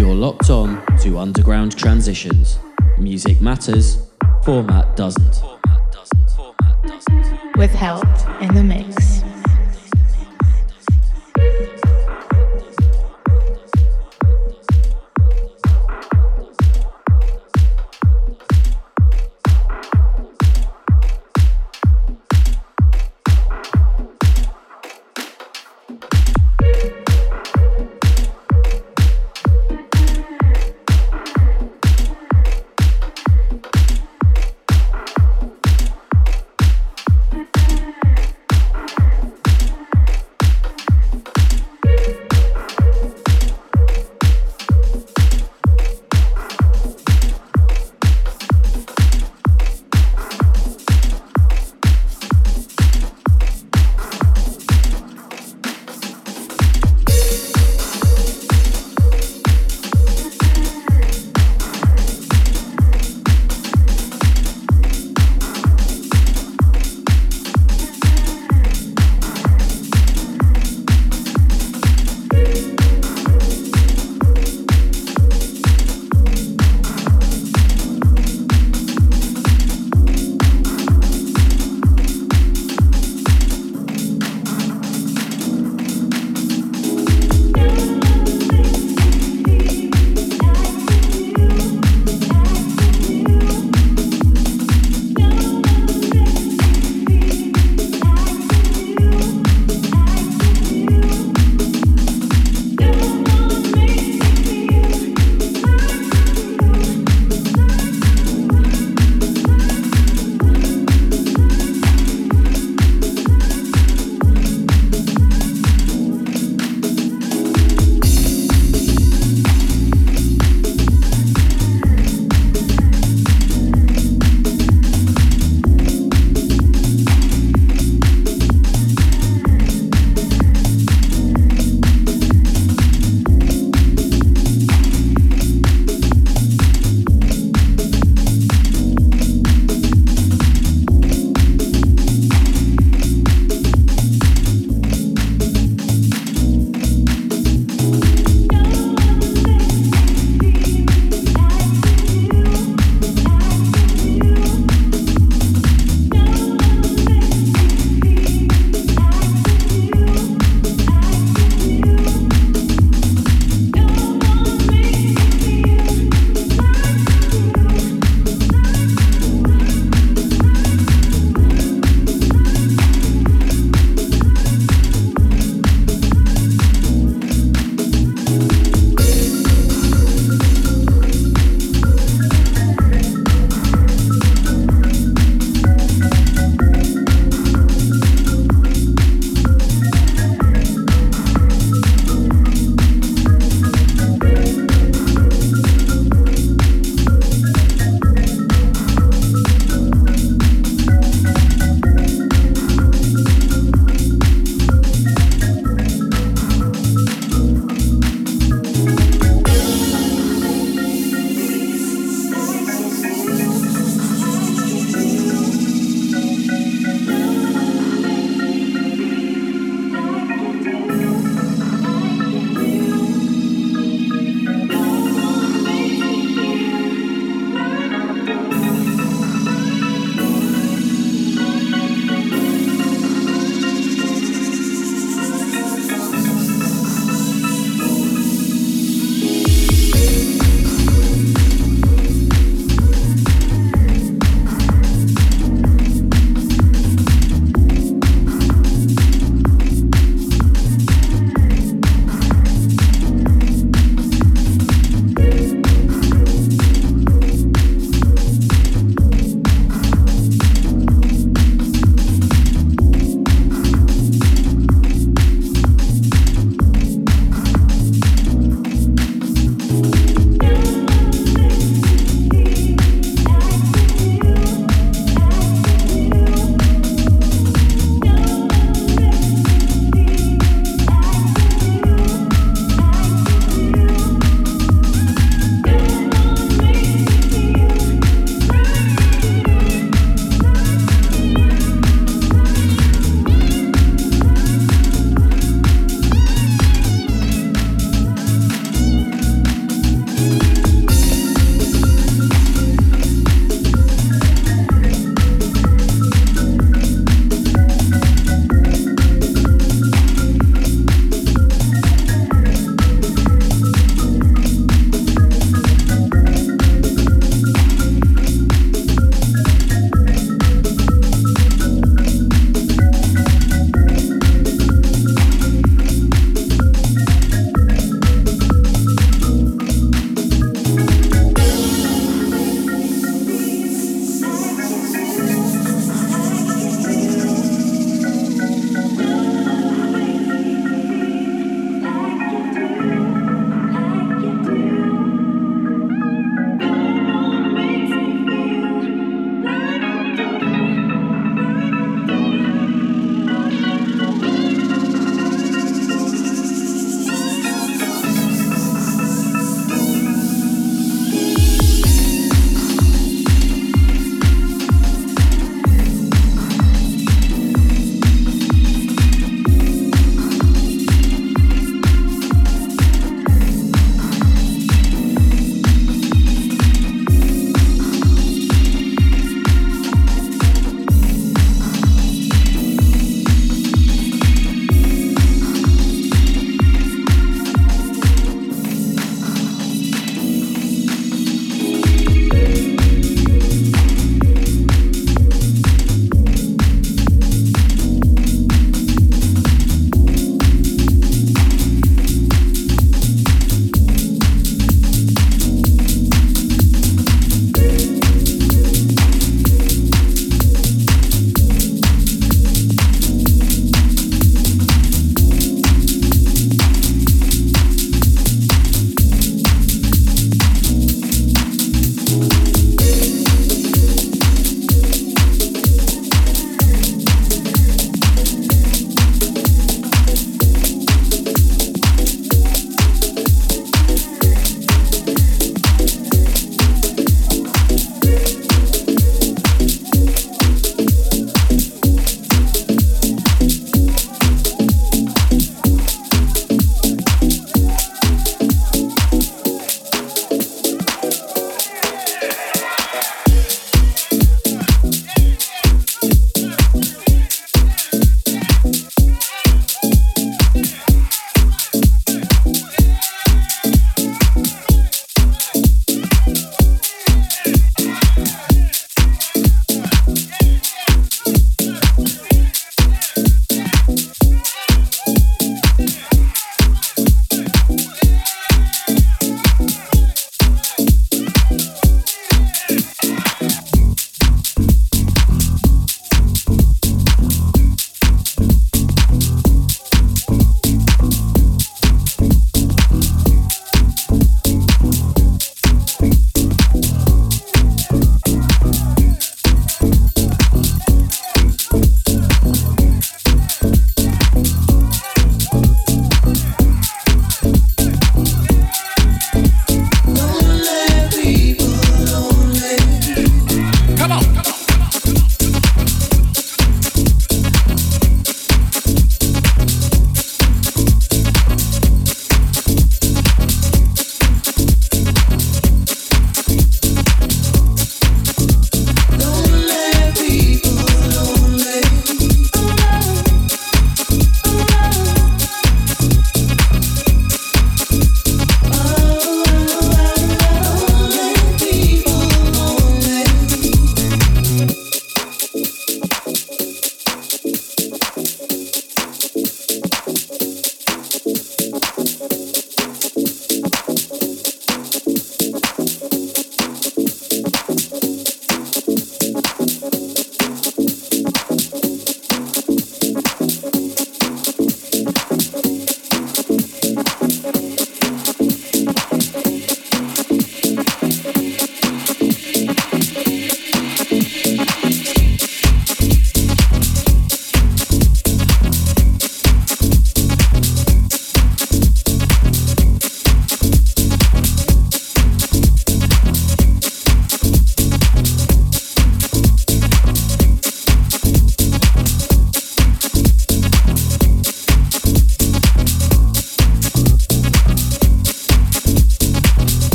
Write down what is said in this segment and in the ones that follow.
You're locked on to Underground Transitions. Music matters, format doesn't. With help in the mix.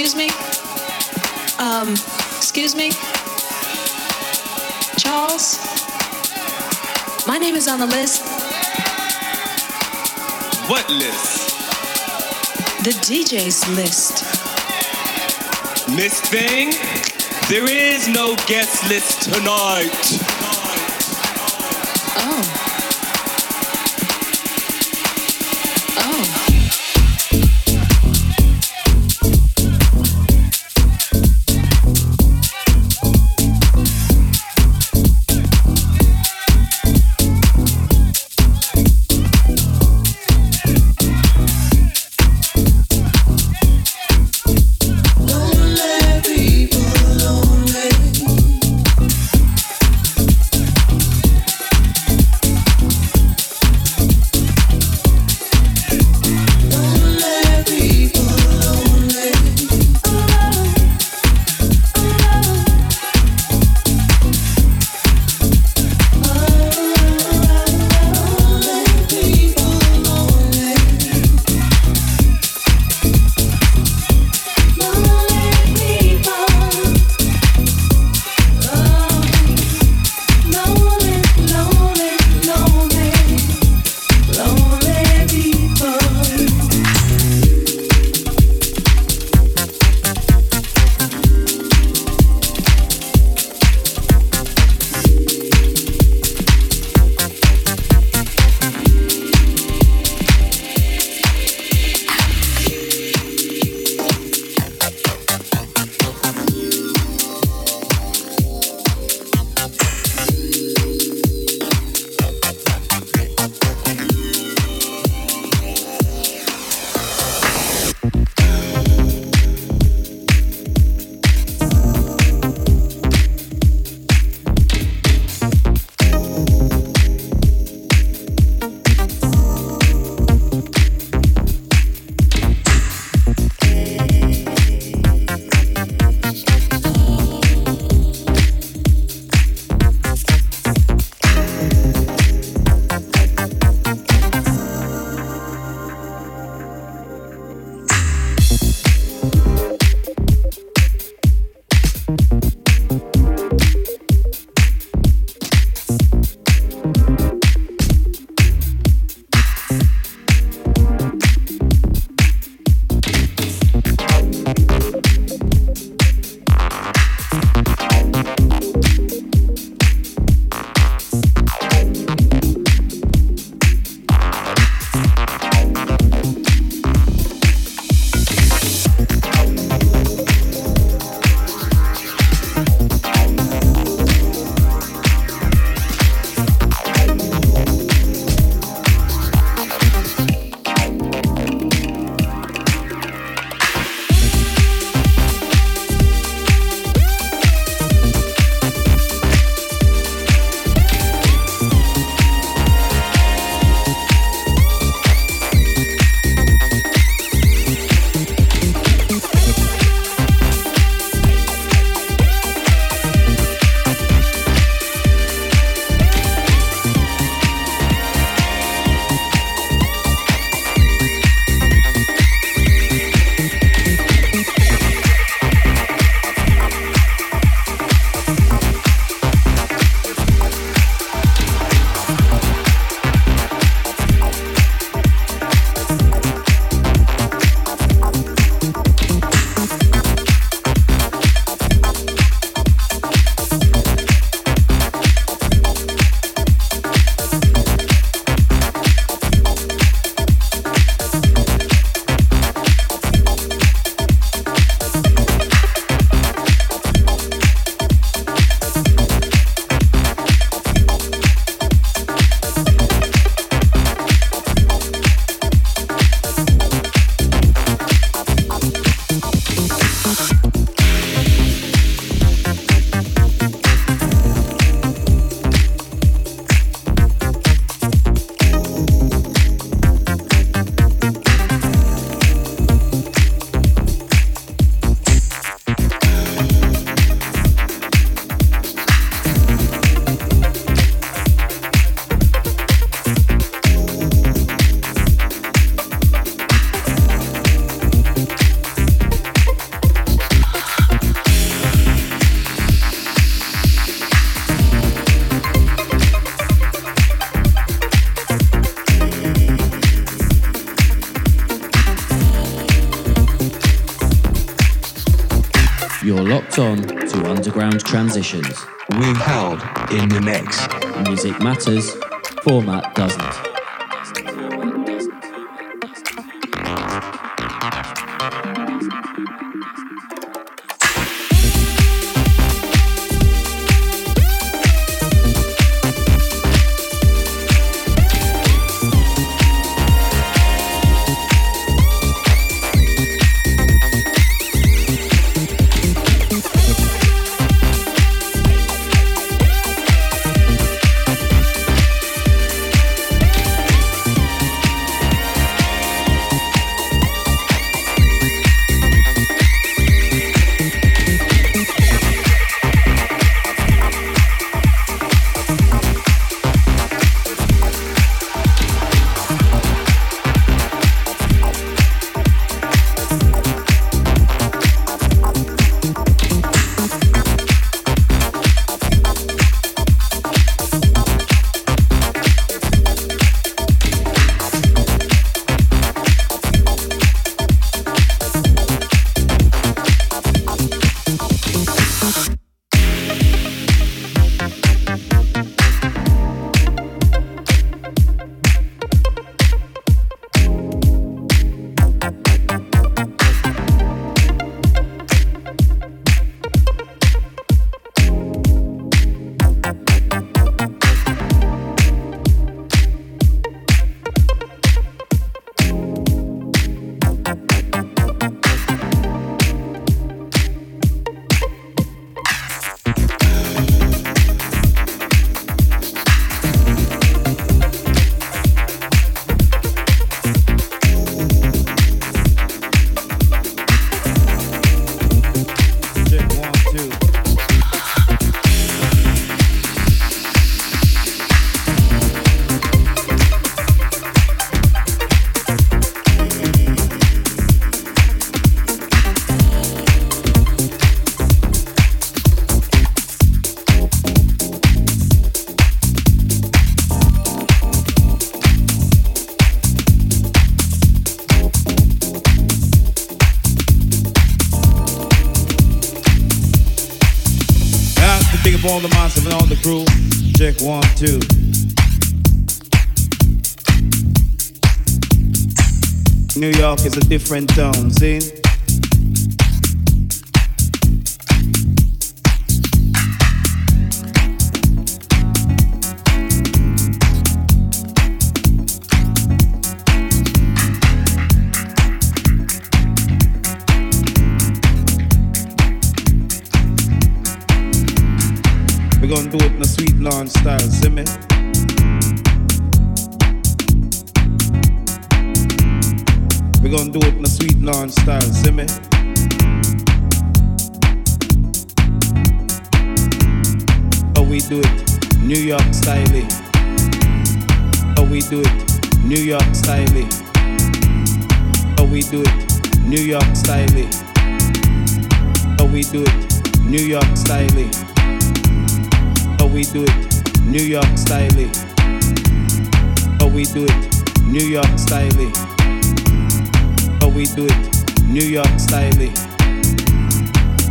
Excuse me? Um, excuse me? Charles? My name is on the list. What list? The DJ's list. Miss Thing, there is no guest list tonight. Transitions. We held in the mix. Music matters, format doesn't. Check one, two. New York is a different town, see? Do it in a sweet lawn style, see me? We're gonna do it in a sweet lawn style, see me? How we do it, New York style. How we do it, New York style. How we do it, New York style. How we do it, New York style we do it, New York style. How oh, we do it, New York style. How oh, we do it, New York style.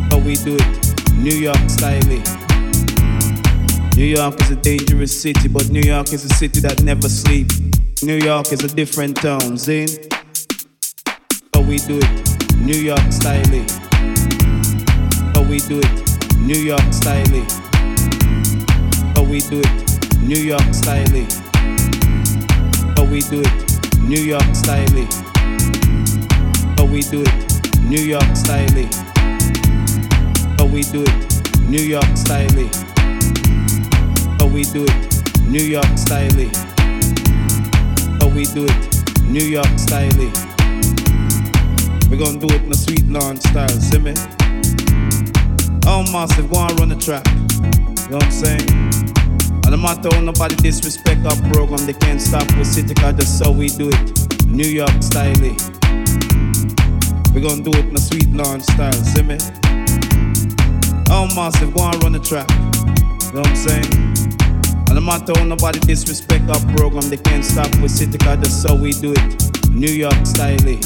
How oh, we do it, New York style. New York is a dangerous city, but New York is a city that never sleeps. New York is a different town, Zane. How we do it, New York style. How we do it, New York style we do it, New York style. How we do it, New York style. How we do it, New York style. How we do it, New York style. How we do it, New York style. How we do it, New York style. We're gonna do it in a sweet lawn style, see me? Oh, massive, go and run the track. You know what I'm saying? And no matter how nobody disrespect our program, they can't stop with city cause that's how we do it. New York style. Eh? We're gonna do it in a sweet lawn style, see me? Oh massive, go and run the track. You know what I'm saying? And no matter how nobody disrespect our program, they can't stop with city cause that's how we do it. New York style. Eh?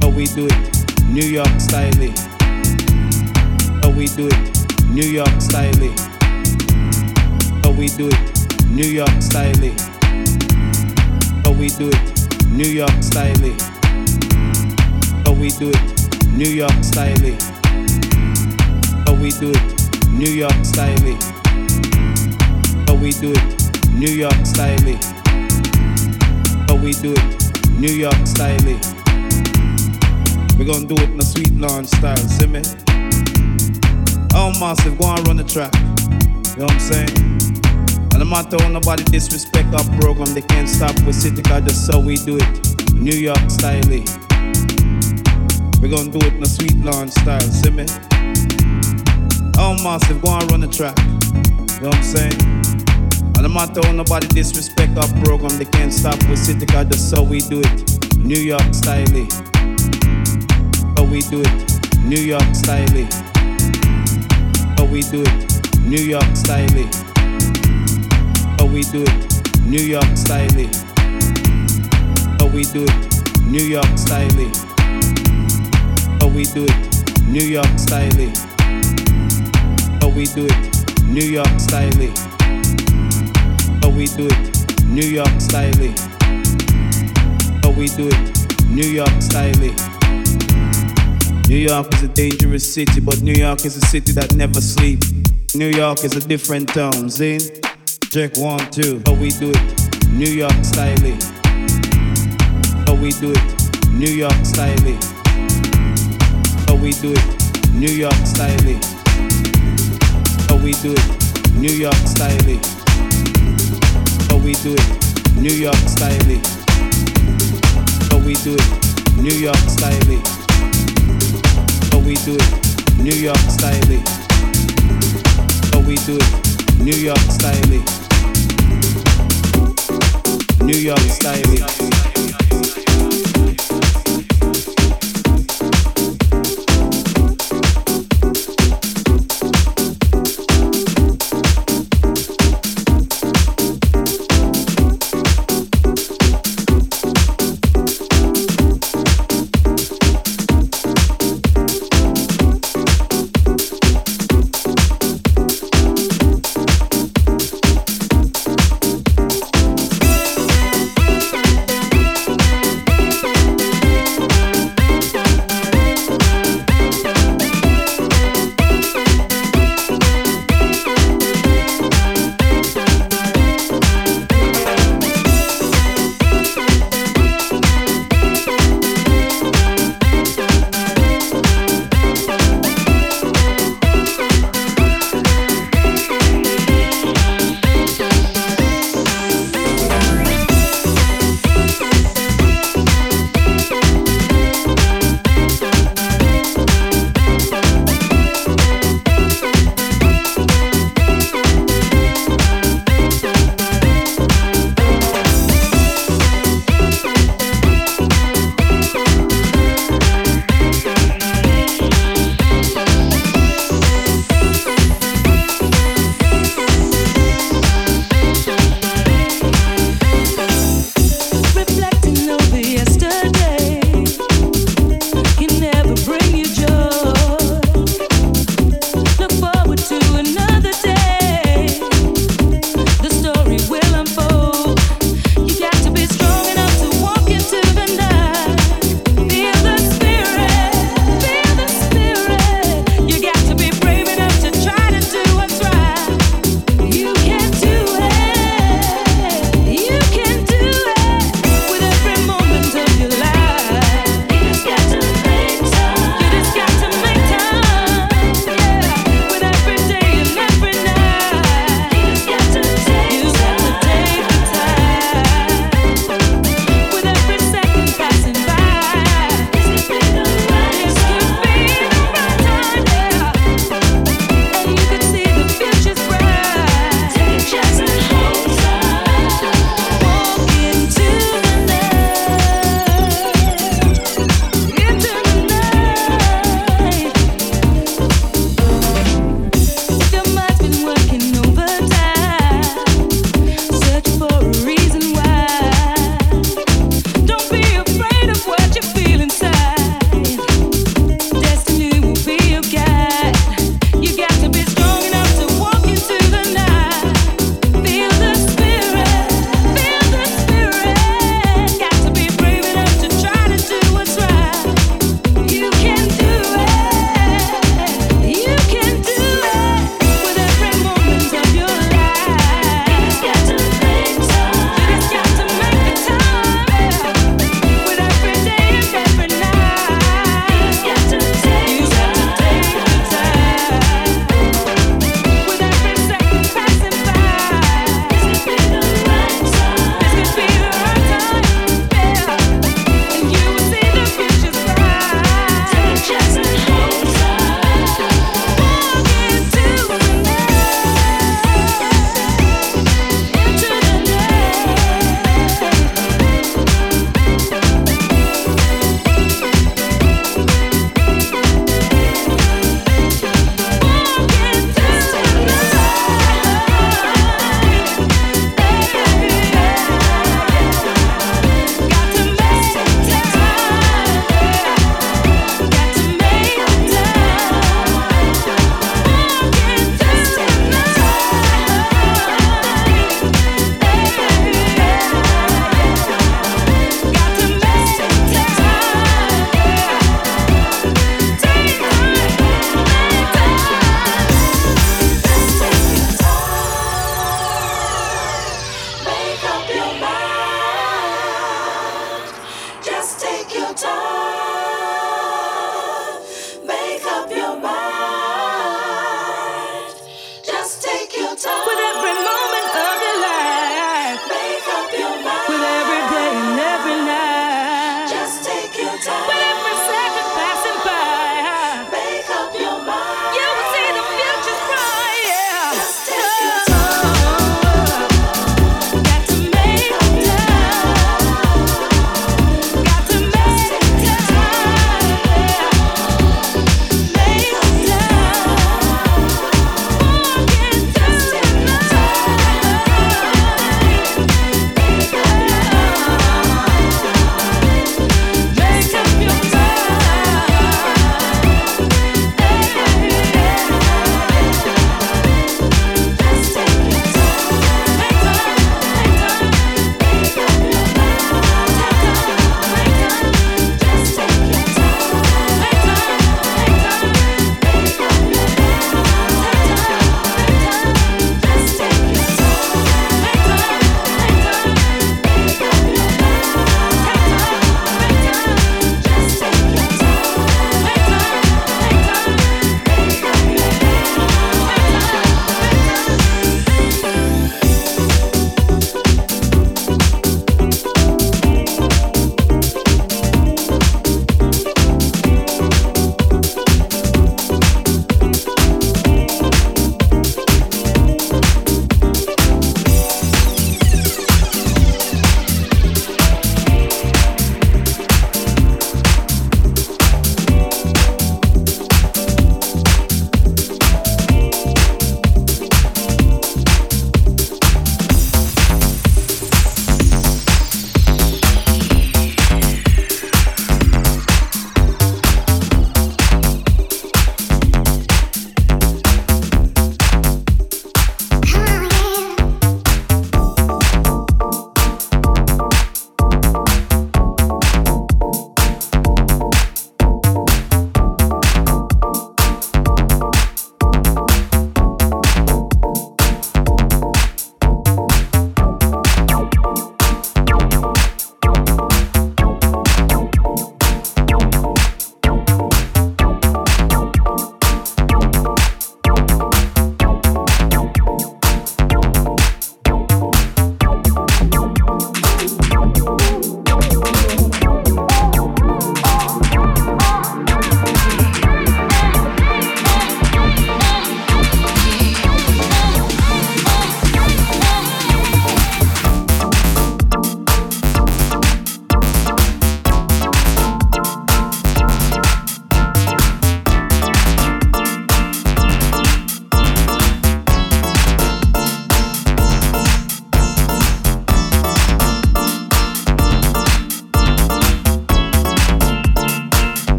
How we do it. New York style. Eh? How we do it New York style. We do it New York style. How we do it New York style. How we do it New York style. How we do it New York style. How we do it New York style. How we do it New York style. We gonna do it in a sweet launch style, see me? Oh, massive, go and run the track. You know what I'm saying? I'm not throwing nobody disrespect our program. They can't stop with City Cause just so we do it. New York style. We're gonna do it in a sweet launch style, see me? Oh, massive, go and run the track. You know what I'm saying? And I'm not throwing nobody disrespect our program. They can't stop with City Cause just so we do it. New York style. How we do it. New York style how we do it, New York style. We do it, New York style. How we do it, New York style. How we do it, New York style. How we do it, New York style. How we do it, New York style. How we do it, New York style. New York is a dangerous city, but New York is a city that never sleeps. New York is a different town, Zin. Check one, two. How we do it, New York style. How oh, we do it, New York style. How oh, we do it, New York style. How we do it, New York style. How we do it, New York style. How we do it, New York style but we do it, New York style. How we do it, New York style. New York style.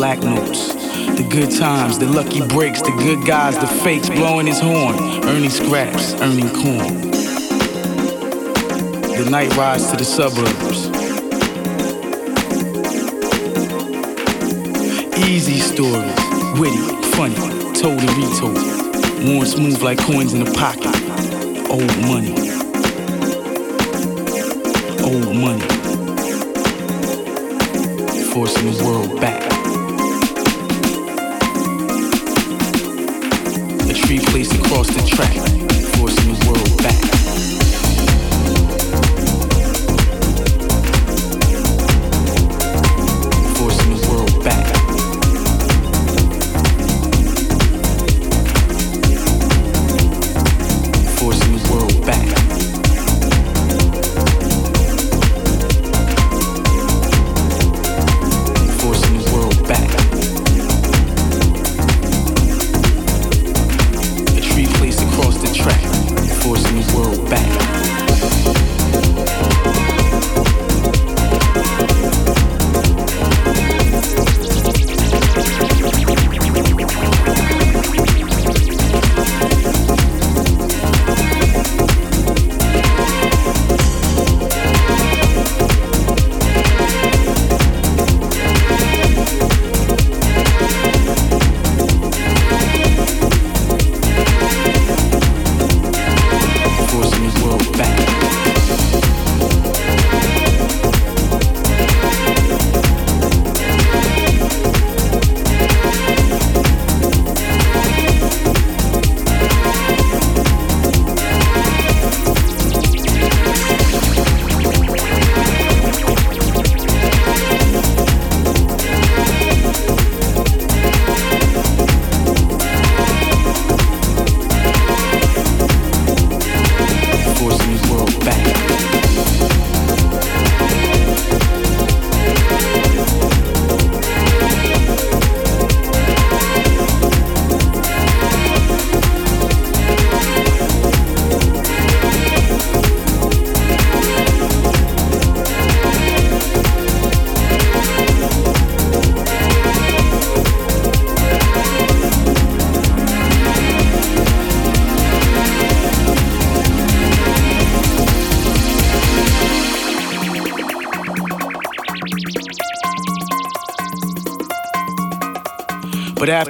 Black notes. The good times, the lucky breaks, the good guys, the fakes blowing his horn, earning scraps, earning corn. The night rides to the suburbs. Easy stories, witty, funny, told and retold. Worn smooth like coins in a pocket. Old money. Old money. Forcing the world back. A tree placed across the track.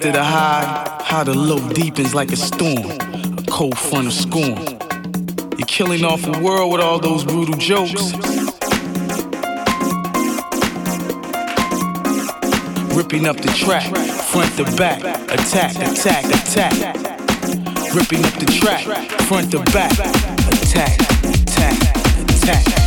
After the high, how the low deepens like a storm, a cold front of scorn. You're killing off the world with all those brutal jokes. Ripping up the track, front to back, attack, attack, attack. Ripping up the track, front to back, attack, attack, attack.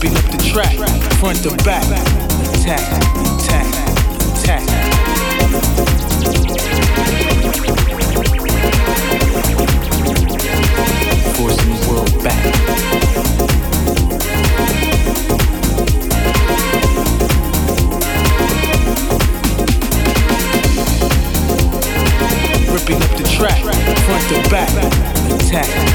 Ripping up the track, front to back, attack, attack, attack. Forcing the world back. Ripping up the track, front to back, attack.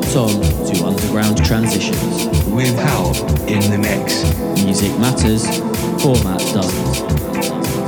To underground transitions. With Hal in the mix. Music matters, format doesn't.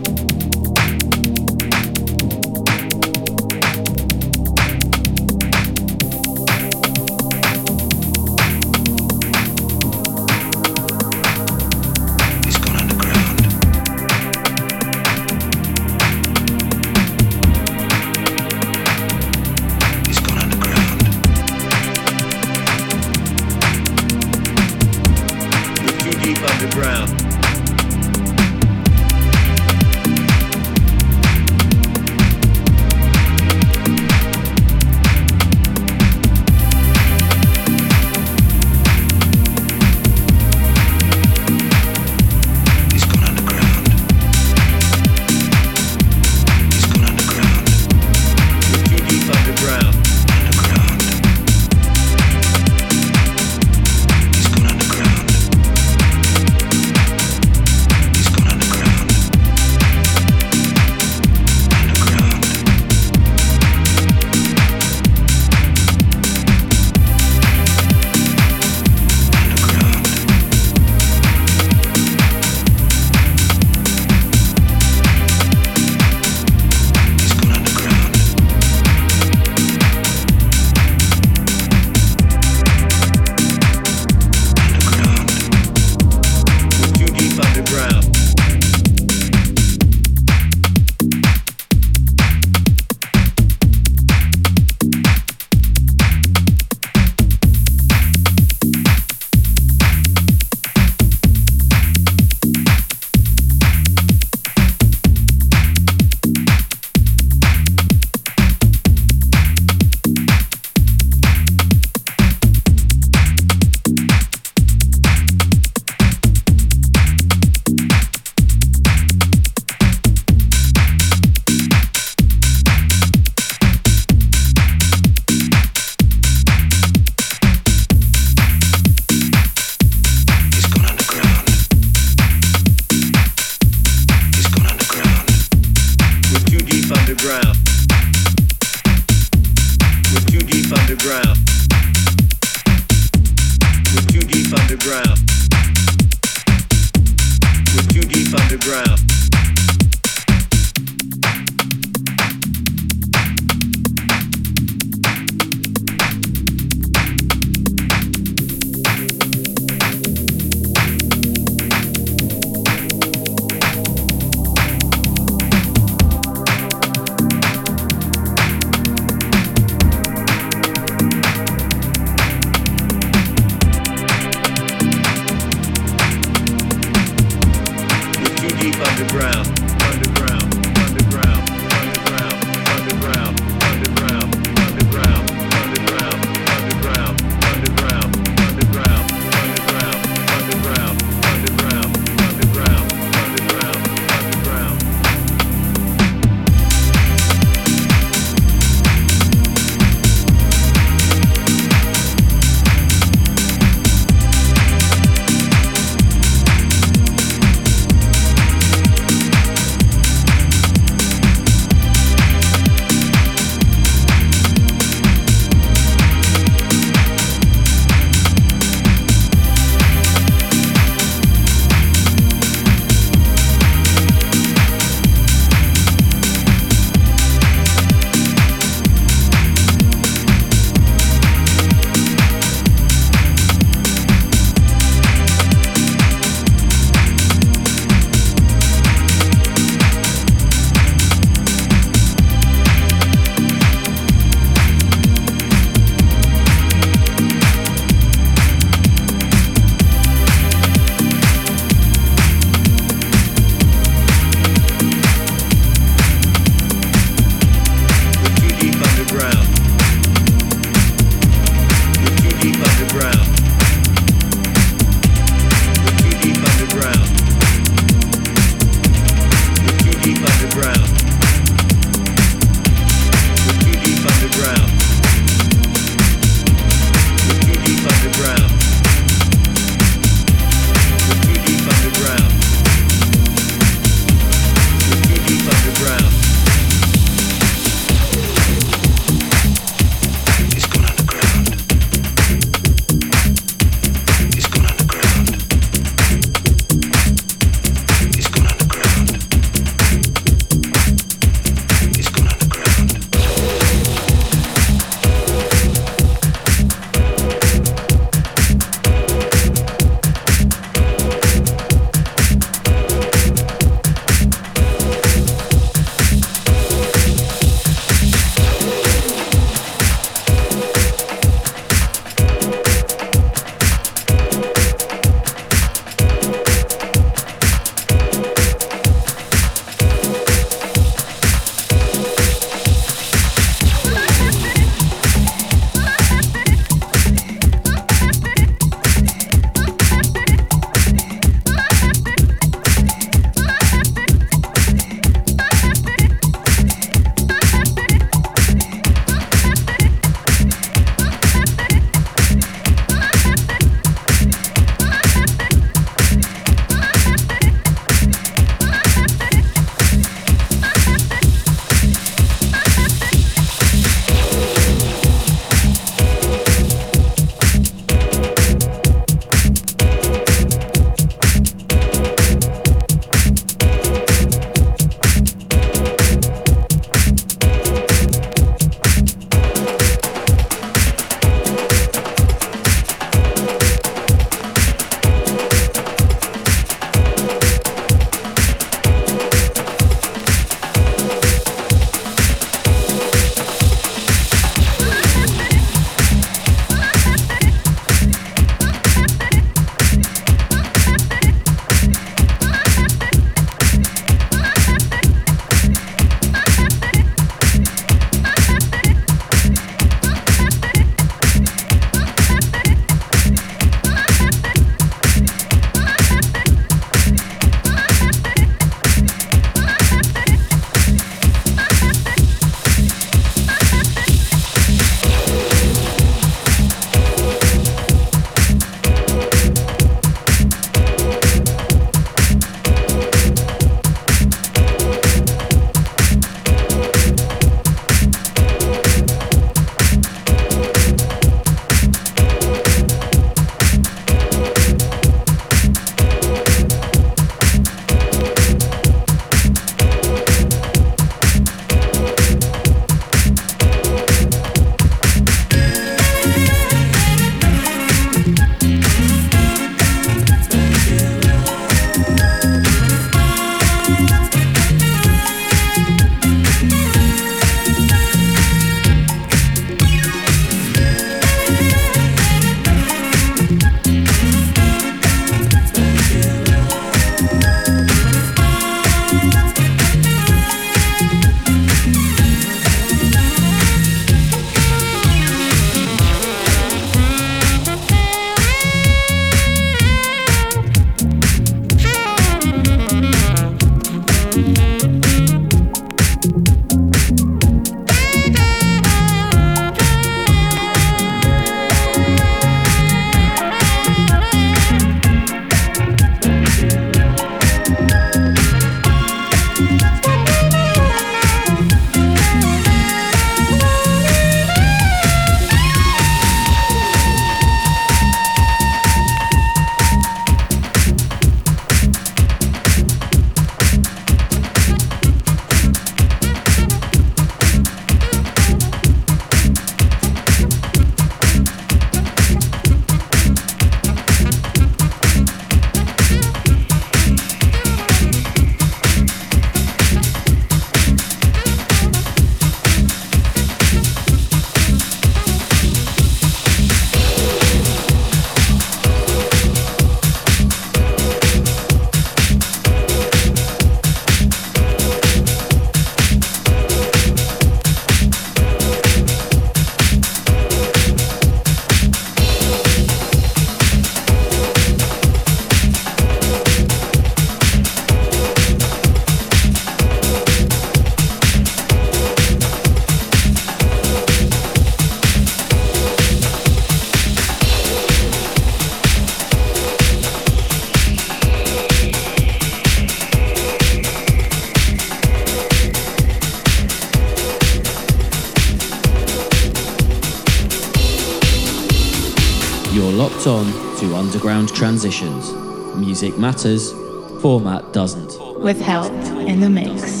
transitions. Music matters, format doesn't. With help in the mix.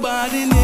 nobody knew.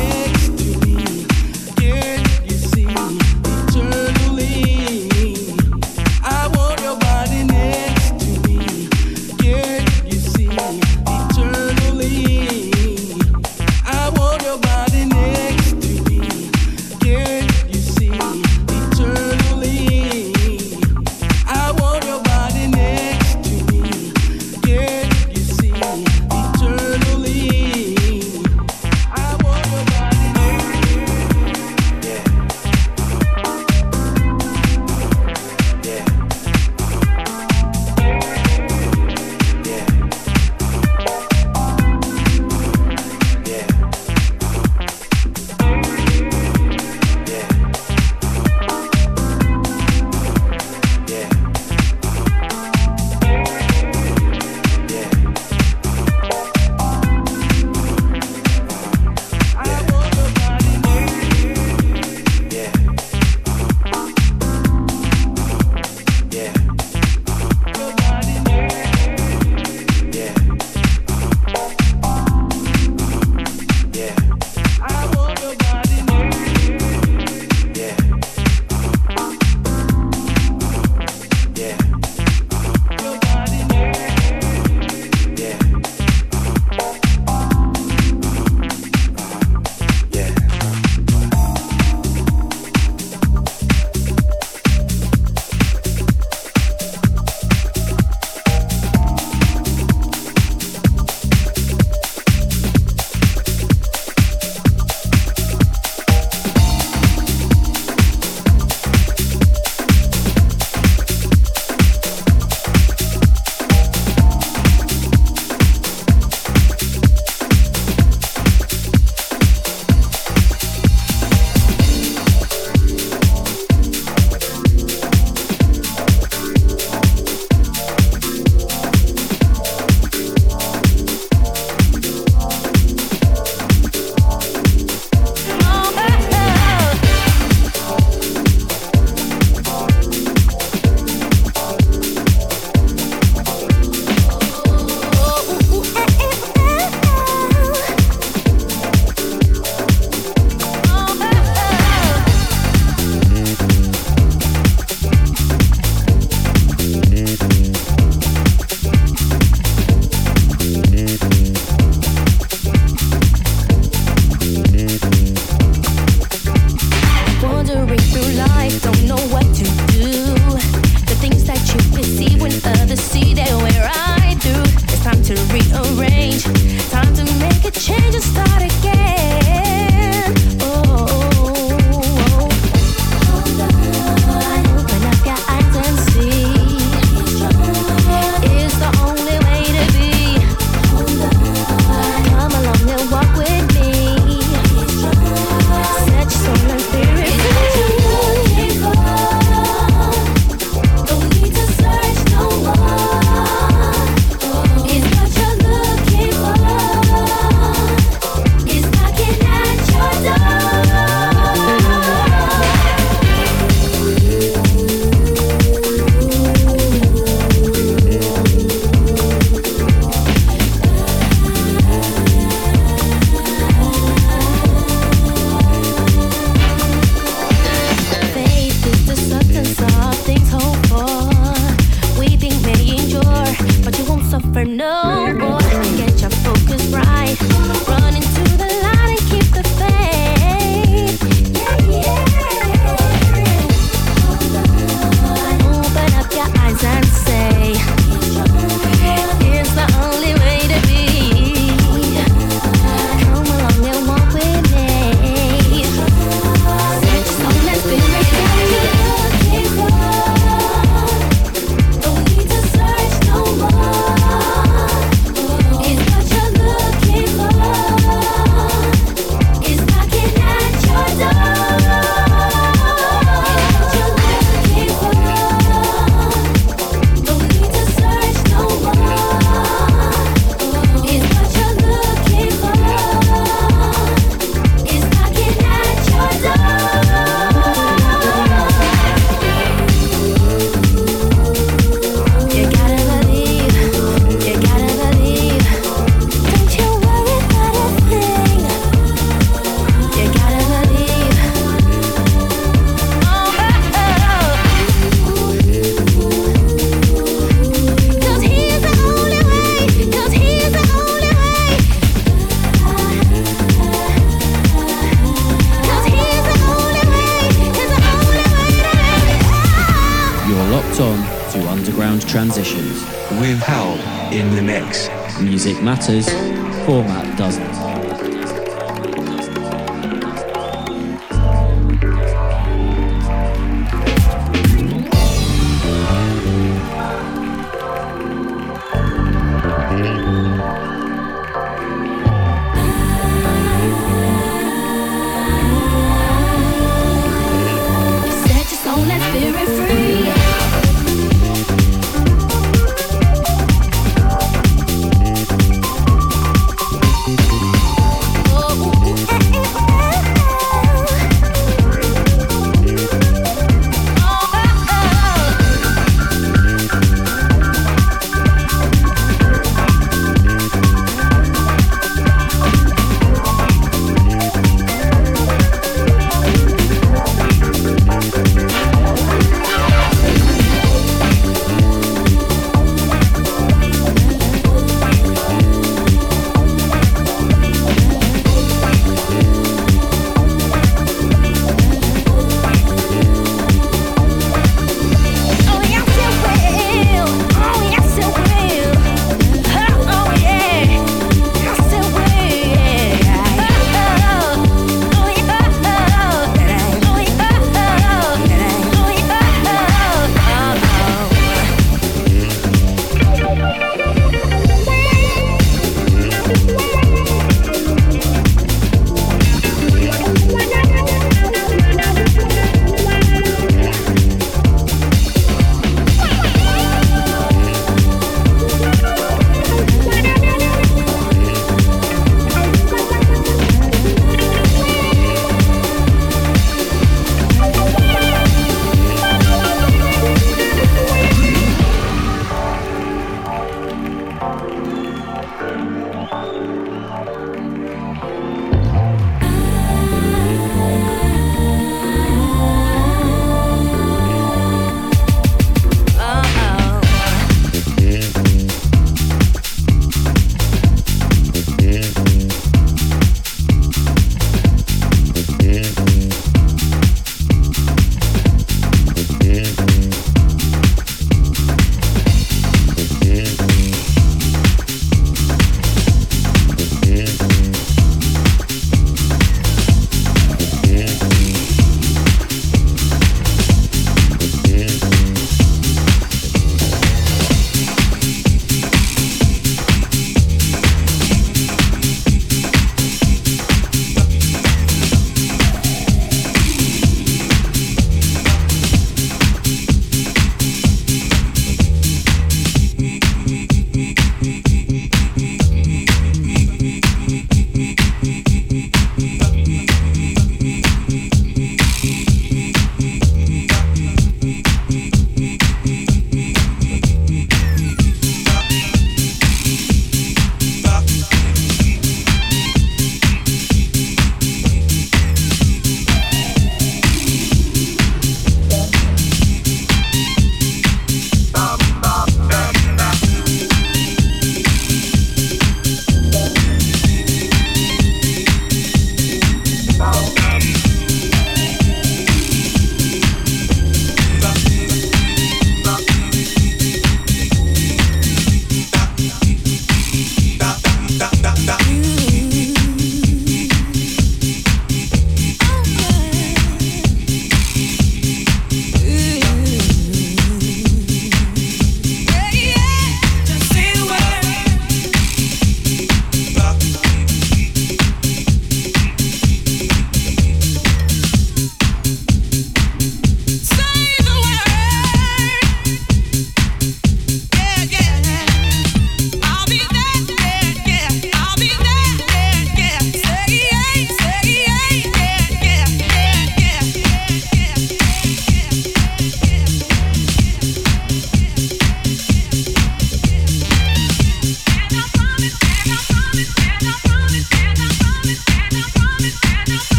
Matters,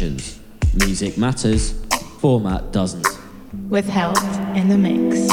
Transitions. Music matters, format doesn't. With health in the mix.